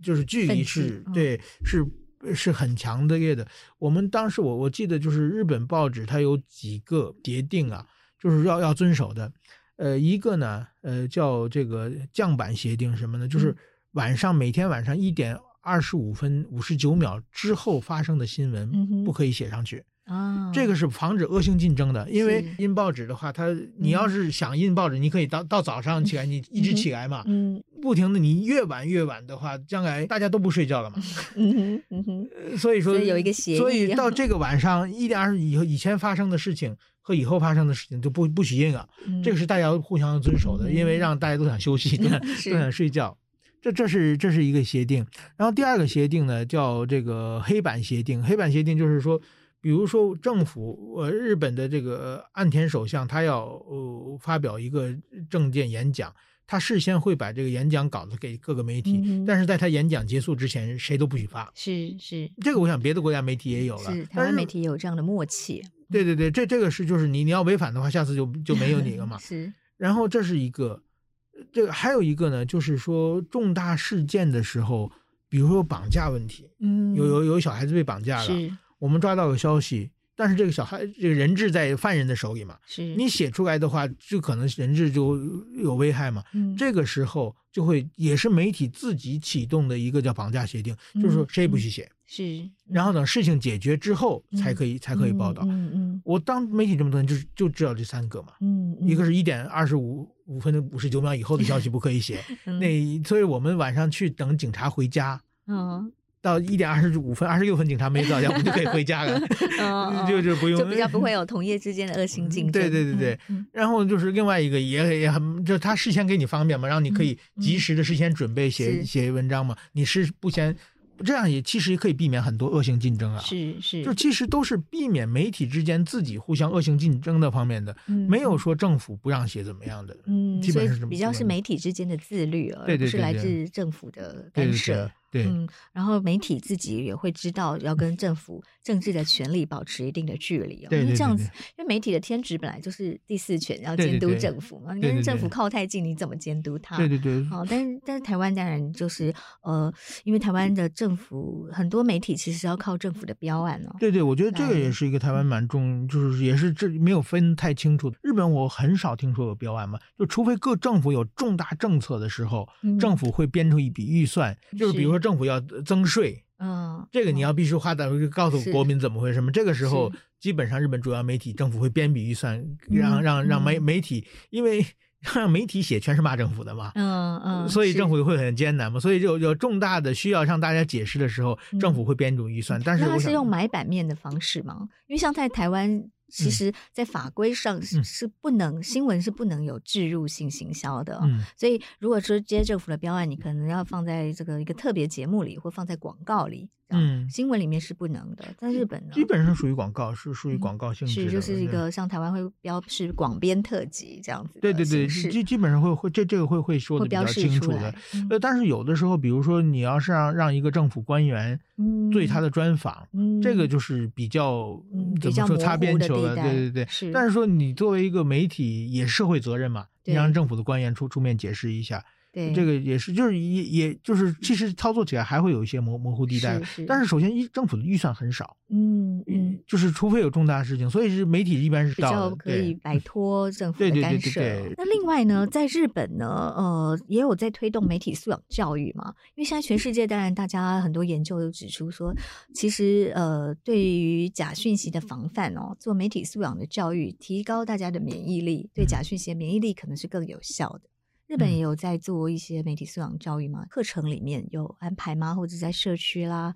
B: 就是距离是，对是是很强烈的。我们当时我我记得就是日本报纸它有几个协定啊，就是要要遵守的。呃，一个呢，呃，叫这个降板协定什么呢？就是晚上每天晚上一点二十五分五十九秒之后发生的新闻不可以写上去。啊，这个是防止恶性竞争的，因为印报纸的话，它你要是想印报纸，你可以到到早上起来，你一直起来嘛，嗯，不停的，你越晚越晚的话，将来大家都不睡觉了嘛，嗯哼，嗯哼，所以说
A: 有一个协议，
B: 所以到这个晚上 一点二十以后以前发生的事情和以后发生的事情就不不许印了，这个是大家互相遵守的，因为让大家都想休息，都想 都想睡觉，这这是这是一个协定，然后第二个协定呢叫这个黑板协定，黑板协定就是说。比如说，政府呃，日本的这个岸田首相，他要呃发表一个政见演讲，他事先会把这个演讲稿子给各个媒体，嗯、但是在他演讲结束之前，谁都不许发。
A: 是是，
B: 这个我想别的国家媒体也有了，
A: 是台湾媒体也有这样的默契。
B: 对对对，这这个是就是你你要违反的话，下次就就没有你了嘛。
A: 是。
B: 然后这是一个，这个还有一个呢，就是说重大事件的时候，比如说绑架问题，嗯，有有有小孩子被绑架了。是。我们抓到有消息，但是这个小孩这个人质在犯人的手里嘛，是你写出来的话，就可能人质就有危害嘛。嗯，这个时候就会也是媒体自己启动的一个叫绑架协定，嗯、就是说谁也不许写，是，然后等事情解决之后才可以、嗯、才可以报道。嗯嗯，嗯，我当媒体这么多年，就就知道这三个嘛。嗯，嗯，一个是一点二十五五分五十九秒以后的消息不可以写，嗯、那所以我们晚上去等警察回家。嗯。到一点二十五分、二十六分，警察没到家，我们就可以回家了，就就不用，
A: 就比较不会有同业之间的恶性竞争。
B: 对对对对，嗯、然后就是另外一个也也很，就他事先给你方便嘛，让你可以及时的事先准备写、嗯、写文章嘛，你是不先。这样也其实也可以避免很多恶性竞争啊，是是，就其实都是避免媒体之间自己互相恶性竞争的方面的，嗯、没有说政府不让写怎么样的，嗯，基本上是
A: 比较是媒体之间的自律，而不是来自政府的干涉。对对对嗯，然后媒体自己也会知道要跟政府政治的权力保持一定的距离，因为这样子，因为媒体的天职本来就是第四权，要监督政府嘛。你跟政府靠太近，你怎么监督他？
B: 对对对。
A: 好，但是但是台湾当然就是呃，因为台湾的政府很多媒体其实要靠政府的标案哦。
B: 对对，我觉得这个也是一个台湾蛮重，就是也是这没有分太清楚。日本我很少听说有标案嘛，就除非各政府有重大政策的时候，政府会编出一笔预算，就是比如说。政府要增税，嗯，这个你要必须花的告诉国民怎么回事嘛。这个时候，基本上日本主要媒体政府会编笔预算，让让让媒媒体，因为 让媒体写全是骂政府的嘛，嗯嗯，所以政府会很艰难嘛。所以就有重大的需要向大家解释的时候，政府会编一种预算。但是
A: 他是用买版面的方式吗？因为像在台湾。其实，在法规上是是不能、嗯、新闻是不能有置入性行销的，嗯、所以如果说接政府的标案，你可能要放在这个一个特别节目里，或放在广告里。嗯，新闻里面是不能的，在日本呢，
B: 基本上属于广告，是属于广告性质的，
A: 是就是一个像台湾会标示广编特辑这样子。
B: 对对对，基基本上会会这这个会会说的比较清楚的。呃，但是有的时候，比如说你要是让让一个政府官员对他的专访，这个就是比较怎么说擦边球了。对对对，是。但是说你作为一个媒体，也是社会责任嘛，你让政府的官员出出面解释一下。对，这个也是，就是也也就是，其实操作起来还会有一些模模糊地带。是是。但是首先，一政府的预算很少，嗯嗯，就是除非有重大事情，所以是媒体一般是
A: 比较可以摆脱政府的干涉。对对对对。那另外呢，在日本呢，呃，也有在推动媒体素养教育嘛。因为现在全世界，当然大家很多研究都指出说，其实呃，对于假讯息的防范哦，做媒体素养的教育，提高大家的免疫力，对假讯息的免疫力可能是更有效的。日本也有在做一些媒体素养教育吗？课程里面有安排吗？或者在社区啦，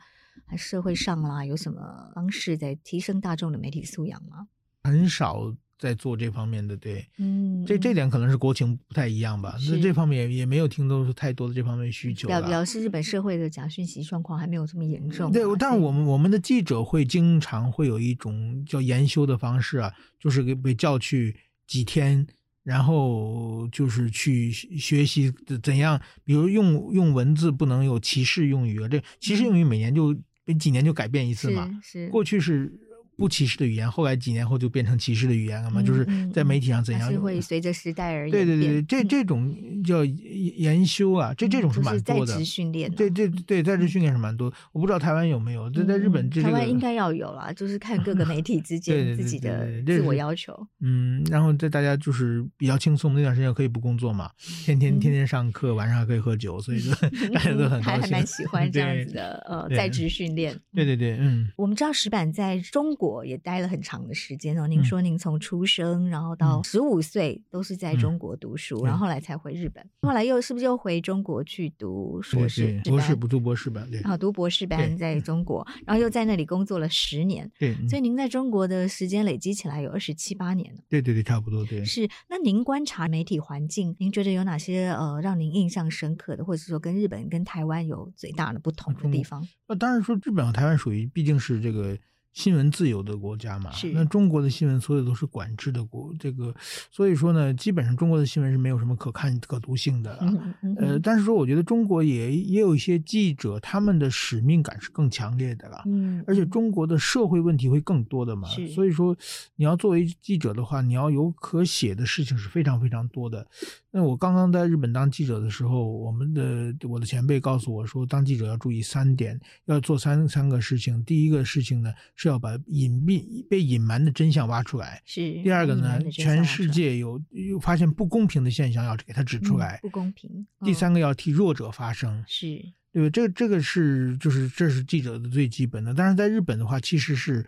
A: 还社会上啦，有什么方式在提升大众的媒体素养吗？
B: 很少在做这方面的，对，嗯，这这点可能是国情不太一样吧。那这方面也也没有听到太多的这方面需求。表
A: 表示日本社会的假讯息状况还没有这么严重。
B: 对，但是我们我们的记者会经常会有一种叫研修的方式啊，就是给被叫去几天。然后就是去学习怎样，比如用用文字不能有歧视用语啊，这歧视用语每年就每几年就改变一次嘛。是，是过去是不歧视的语言，后来几年后就变成歧视的语言了嘛？就是在媒体上怎样？
A: 是会随着时代而
B: 对对对，这这种叫研修啊，这这种是蛮多的。
A: 在职训练，
B: 对对对在职训练是蛮多。我不知道台湾有没有，在在日本，台
A: 湾应该要有啦，就是看各个媒体 之间自己的自我要求。
B: 嗯，然后在大家就是比较轻松那段时间可以不工作嘛，天天天天上课，晚上还可以喝酒，所以说 大家都很
A: 还还蛮喜欢这样子的呃在职训练。
B: 对对对，嗯，
A: 我们知道石板在中国也待了很长的时间哦。您说您从出生然后到十五岁都是在中国读书，然后后来才回日本，后来又是不是又回中国去读硕士？
B: 博士不读博士班，对，
A: 然后读博士班在中国，然后又在那里工作了十年。
B: 对，
A: 所以您在中国的时间累积起来有二十七八年了。
B: 对对对，差不多对。
A: 是，那您观察媒体环境，您觉得有哪些呃让您印象深刻的，或者是说跟日本跟台湾有最大的不同的地方？
B: 那当然说日本和台湾属于毕竟是这个。新闻自由的国家嘛，那中国的新闻所有都是管制的国，这个所以说呢，基本上中国的新闻是没有什么可看可读性的。嗯嗯、呃，但是说我觉得中国也也有一些记者，他们的使命感是更强烈的了。嗯，而且中国的社会问题会更多的嘛，所以说你要作为记者的话，你要有可写的事情是非常非常多的。那我刚刚在日本当记者的时候，我们的我的前辈告诉我说，当记者要注意三点，要做三三个事情。第一个事情呢，是要把隐蔽被隐瞒的真相挖出来。
A: 是。
B: 第二个呢，全世界有有发现不公平的现象，要给他指出来。
A: 嗯、不公平。
B: 第三个要替弱者发声。
A: 是。
B: 对吧？这个这个是就是这是记者的最基本的。但是在日本的话，其实是。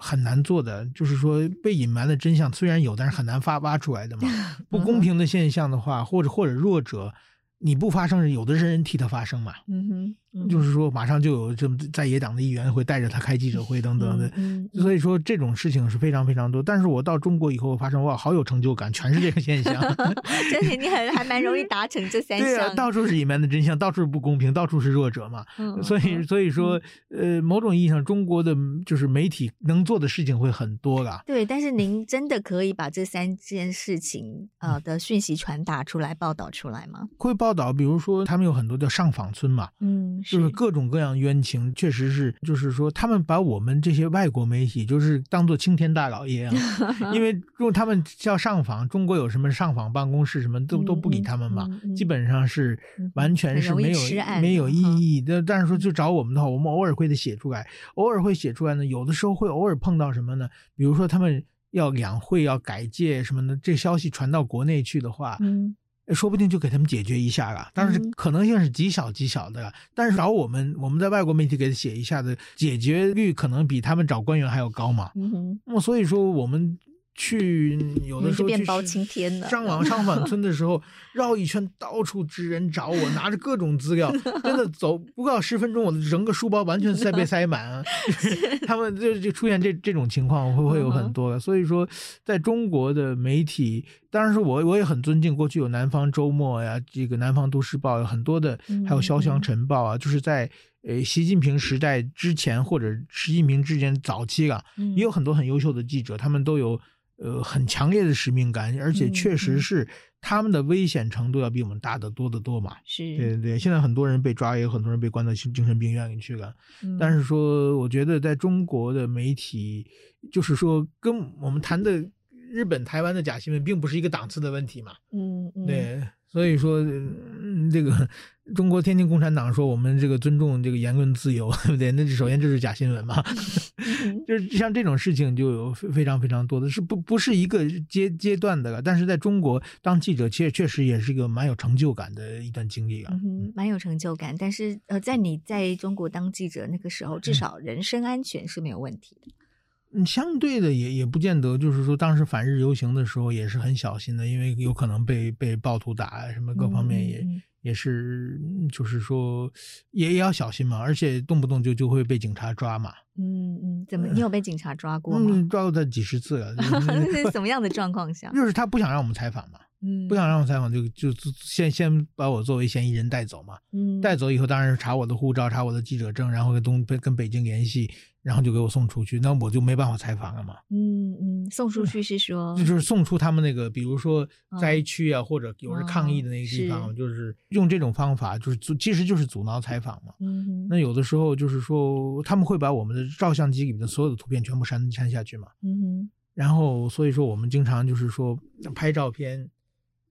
B: 很难做的，就是说被隐瞒的真相虽然有，但是很难发挖出来的嘛。不公平的现象的话，或者或者弱者。你不发声，有的人替他发声嘛。嗯哼，嗯就是说马上就有这么在野党的议员会带着他开记者会等等的。所以说这种事情是非常非常多。但是我到中国以后发生哇，好有成就感，全是这个现象。
A: 真的，你很还蛮容易达成这三项。对
B: 啊，到处是隐瞒的真相，到处是不公平，到处是弱者嘛。嗯，所以所以说，呃，某种意义上，中国的就是媒体能做的事情会很多的。
A: 对，但是您真的可以把这三件事情呃的讯息传达出来、报道出来吗？
B: 会报。报道，比如说他们有很多叫上访村嘛，嗯，就是各种各样冤情，确实是，就是说他们把我们这些外国媒体就是当做青天大老爷啊，因为如果他们叫上访，中国有什么上访办公室，什么都都不理他们嘛，基本上是完全是没有没有意义的。但是说就找我们的话，我们偶尔会得写出来，偶尔会写出来呢，有的时候会偶尔碰到什么呢？比如说他们要两会要改界什么的，这消息传到国内去的话，嗯。说不定就给他们解决一下了，但是可能性是极小极小的。但是找我们，我们在外国媒体给他写一下的解决率，可能比他们找官员还要高嘛。那么所以说我们。去有的时候去上网上访村的时候，绕一圈，到处支人找我，拿着各种资料，真的走不到十分钟，我的整个书包完全塞被塞满啊！他们就就出现这这种情况，会会有很多。所以说，在中国的媒体，当然是我我也很尊敬，过去有南方周末呀，这个南方都市报有很多的，还有潇湘晨报啊，就是在呃习近平时代之前或者习近平之前早期啊，也有很多很优秀的记者，他们都有。呃，很强烈的使命感，而且确实是他们的危险程度要比我们大得多得多嘛。是，对对对。现在很多人被抓，也有很多人被关到精神病院里去了。嗯、但是说，我觉得在中国的媒体，就是说跟我们谈的日本、台湾的假新闻，并不是一个档次的问题嘛。嗯嗯。对。所以说，嗯，这个中国天津共产党说我们这个尊重这个言论自由，对不对？那首先这是假新闻嘛，就是像这种事情就有非常非常多的，是不不是一个阶阶段的了。但是在中国当记者，确确实也是一个蛮有成就感的一段经历啊，
A: 嗯，蛮有成就感。但是呃，在你在中国当记者那个时候，至少人身安全是没有问题的。
B: 嗯，相对的也也不见得，就是说当时反日游行的时候也是很小心的，因为有可能被被暴徒打，什么各方面也、嗯、也是，就是说也也要小心嘛，而且动不动就就会被警察抓嘛。
A: 嗯嗯，怎么你有被警察抓过吗？
B: 嗯，抓过他几十次了。
A: 什么样的状况下？
B: 就是他不想让我们采访嘛。嗯，不想让我采访就就先先把我作为嫌疑人带走嘛，嗯，带走以后当然是查我的护照，查我的记者证，然后跟东跟北京联系。然后就给我送出去，那我就没办法采访了嘛。
A: 嗯嗯，送出去是说，
B: 就是送出他们那个，比如说灾区啊，哦、或者有人抗议的那个地方，哦、是就是用这种方法，就是阻，其实就是阻挠采访嘛。嗯，那有的时候就是说，他们会把我们的照相机里面的所有的图片全部删删下去嘛。嗯哼，然后所以说我们经常就是说拍照片，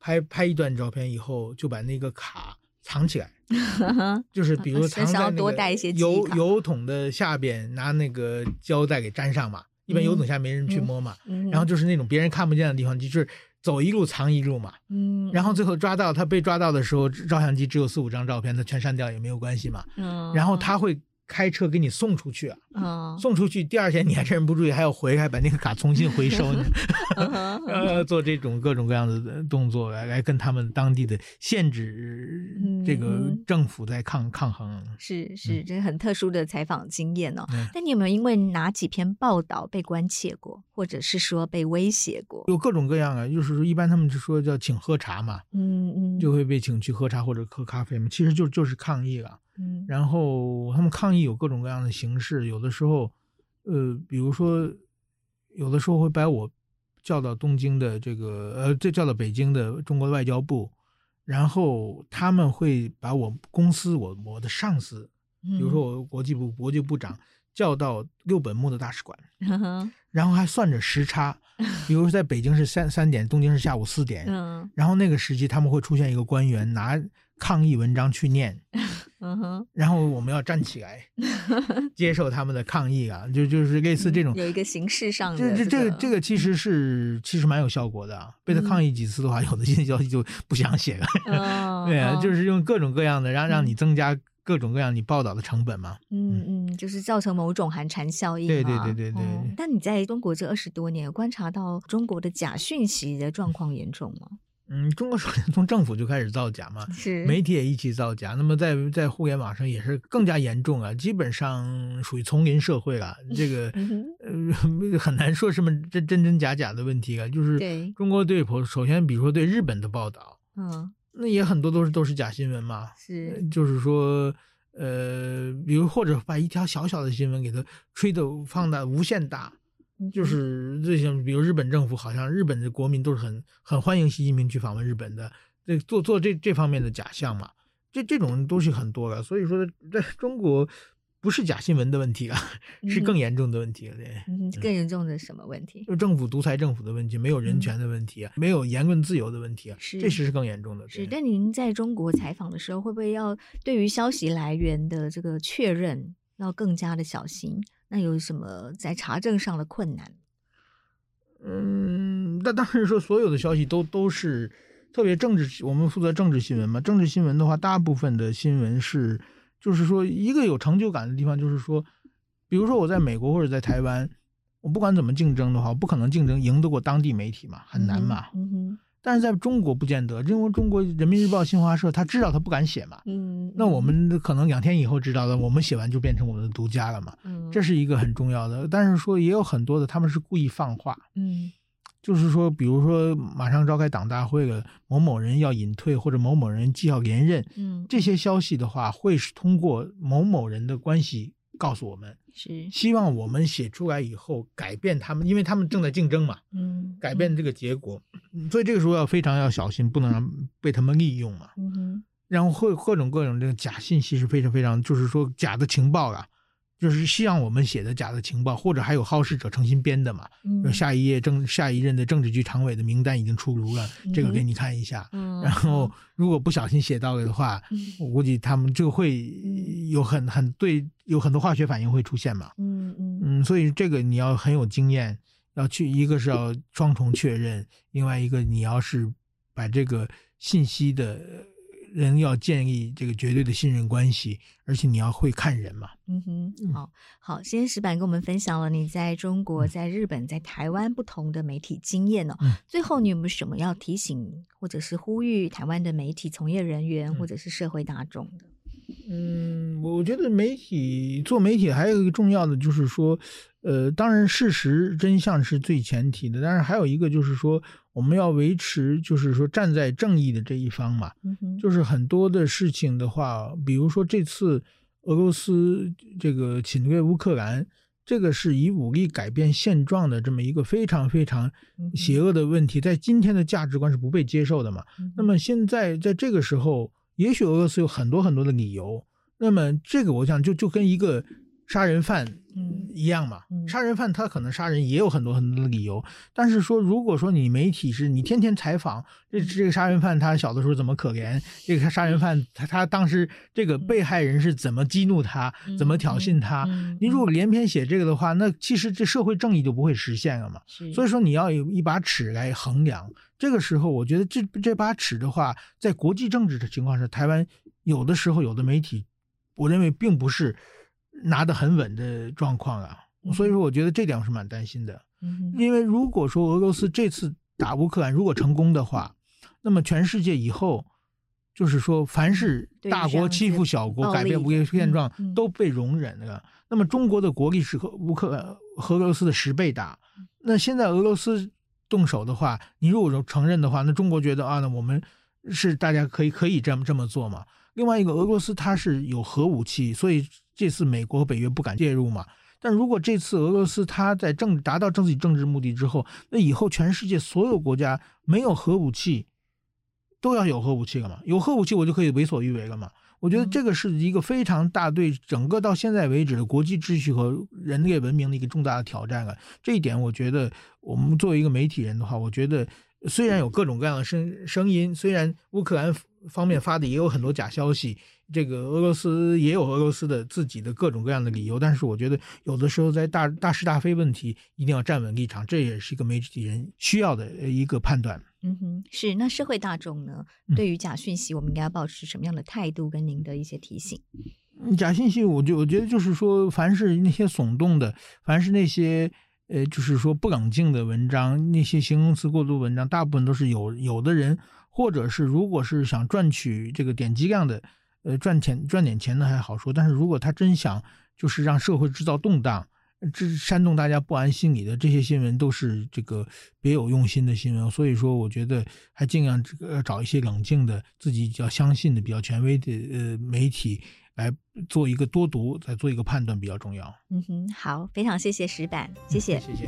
B: 拍拍一段照片以后就把那个卡藏起来。就是比如藏在那个油油桶的下边，拿那个胶带给粘上嘛。一般油桶下没人去摸嘛。然后就是那种别人看不见的地方，就是走一路藏一路嘛。嗯。然后最后抓到他被抓到的时候，照相机只有四五张照片，他全删掉也没有关系嘛。嗯。然后他会。开车给你送出去啊，哦、送出去，第二天你还趁人不注意还要回还把那个卡重新回收呢，呃，做这种各种各样的动作来来跟他们当地的限制这个政府在抗、嗯、抗衡。
A: 是是，这是很特殊的采访经验哦。嗯、但你有没有因为哪几篇报道被关切过，或者是说被威胁过？
B: 有各种各样啊，就是说一般他们就说叫请喝茶嘛，嗯嗯，就会被请去喝茶或者喝咖啡嘛，其实就就是抗议了。嗯，然后他们抗议有各种各样的形式，有的时候，呃，比如说，有的时候会把我叫到东京的这个，呃，这叫到北京的中国的外交部，然后他们会把我公司我我的上司，比如说我国际部国际部长叫到六本木的大使馆，嗯、然后还算着时差，比如说在北京是三三点，东京是下午四点，嗯，然后那个时期他们会出现一个官员拿抗议文章去念。嗯哼，然后我们要站起来 接受他们的抗议啊，就就是类似这种、
A: 嗯、有一个形式上的、
B: 这个，这这个这个其实是其实蛮有效果的啊。被他抗议几次的话，有的新闻消息就不想写了。哦、对啊，就是用各种各样的让让你增加各种各样你报道的成本嘛。
A: 嗯嗯，就是造成某种寒蝉效应。
B: 对对对对对。
A: 嗯、但你在中国这二十多年，观察到中国的假讯息的状况严重吗？
B: 嗯，中国首先从政府就开始造假嘛，是媒体也一起造假。那么在在互联网上也是更加严重啊，基本上属于丛林社会了。这个呃 很难说什么真真真假假的问题啊。就是中国对首先比如说对日本的报道，嗯，那也很多都是都是假新闻嘛。是，就是说呃，比如或者把一条小小的新闻给它吹得放大无限大。就是这些，比如日本政府，好像日本的国民都是很很欢迎习近平去访问日本的，这做做这这方面的假象嘛，这这种东西很多了。所以说，在中国不是假新闻的问题啊，是更严重的问题了。对，
A: 嗯，更严重的什么问题？
B: 就政府独裁政府的问题，没有人权的问题啊，没有言论自由的问题这是是更严重的。
A: 是，但您在中国采访的时候，会不会要对于消息来源的这个确认要更加的小心？那有什么在查证上的困难？
B: 嗯，那当然说所有的消息都都是特别政治，我们负责政治新闻嘛。政治新闻的话，大部分的新闻是，就是说一个有成就感的地方，就是说，比如说我在美国或者在台湾，我不管怎么竞争的话，我不可能竞争赢得过当地媒体嘛，很难嘛。嗯嗯哼。但是在中国不见得，因为中国人民日报、新华社他知道他不敢写嘛，嗯，那我们可能两天以后知道的，我们写完就变成我们的独家了嘛，嗯，这是一个很重要的。但是说也有很多的他们是故意放话，嗯，就是说，比如说马上召开党大会了，某某人要隐退或者某某人既要连任，嗯，这些消息的话会是通过某某人的关系告诉我们。是。希望我们写出来以后改变他们，因为他们正在竞争嘛，嗯，改变。这个结果，嗯，所以这个时候要非常要小心，不能让被他们利用嘛，嗯，然后会各种各种这个假信息是非常非常，就是说假的情报啊。就是希望我们写的假的情报，或者还有好事者诚心编的嘛。嗯，下一页政下一任的政治局常委的名单已经出炉了，嗯、这个给你看一下。嗯，然后如果不小心写到了的话，嗯、我估计他们就会有很很对，有很多化学反应会出现嘛。嗯嗯嗯，所以这个你要很有经验，要去一个是要双重确认，另外一个你要是把这个信息的。人要建立这个绝对的信任关系，而且你要会看人嘛。
A: 嗯哼，好好，今天石板跟我们分享了你在中国、在日本、在台湾不同的媒体经验哦。嗯、最后，你有没有什么要提醒或者是呼吁台湾的媒体从业人员或者是社会大众的？
B: 嗯，我觉得媒体做媒体还有一个重要的就是说，呃，当然事实真相是最前提的，但是还有一个就是说。我们要维持，就是说站在正义的这一方嘛。嗯、就是很多的事情的话，比如说这次俄罗斯这个侵略乌克兰，这个是以武力改变现状的这么一个非常非常邪恶的问题，在今天的价值观是不被接受的嘛。嗯、那么现在在这个时候，也许俄罗斯有很多很多的理由。那么这个我想就就跟一个。杀人犯，嗯，一样嘛。杀人犯他可能杀人也有很多很多的理由，但是说如果说你媒体是你天天采访这这个杀人犯他小的时候怎么可怜，这个杀人犯他他当时这个被害人是怎么激怒他，怎么挑衅他，你如果连篇写这个的话，那其实这社会正义就不会实现了嘛。所以说你要有一把尺来衡量。这个时候，我觉得这这把尺的话，在国际政治的情况下，台湾有的时候有的媒体，我认为并不是。拿得很稳的状况啊，所以说我觉得这点我是蛮担心的。因为如果说俄罗斯这次打乌克兰如果成功的话，那么全世界以后就是说，凡是大国欺负小国、改变武力现状都被容忍了。那么中国的国力是和乌克兰和俄罗斯的十倍大。那现在俄罗斯动手的话，你如果说承认的话，那中国觉得啊，那我们是大家可以可以这么这么做嘛。另外一个，俄罗斯它是有核武器，所以这次美国和北约不敢介入嘛。但如果这次俄罗斯它在政达到自己政治目的之后，那以后全世界所有国家没有核武器，都要有核武器了嘛？有核武器我就可以为所欲为了嘛？我觉得这个是一个非常大对整个到现在为止的国际秩序和人类文明的一个重大的挑战了。这一点我觉得我们作为一个媒体人的话，我觉得虽然有各种各样的声声音，虽然乌克兰。方面发的也有很多假消息，这个俄罗斯也有俄罗斯的自己的各种各样的理由，但是我觉得有的时候在大大是大非问题一定要站稳立场，这也是一个媒体人需要的一个判断。
A: 嗯哼，是。那社会大众呢，对于假讯息，我们应该要保持什么样的态度？跟您的一些提醒。
B: 假信息，我就我觉得就是说，凡是那些耸动的，凡是那些呃，就是说不冷静的文章，那些形容词过度文章，大部分都是有有的人。或者是，如果是想赚取这个点击量的，呃，赚钱赚点钱的还好说。但是如果他真想就是让社会制造动荡，这煽动大家不安心理的这些新闻，都是这个别有用心的新闻。所以说，我觉得还尽量这个找一些冷静的、自己比较相信的、比较权威的呃媒体来做一个多读，再做一个判断比较重要。
A: 嗯哼，好，非常谢谢石板，谢
B: 谢，谢谢。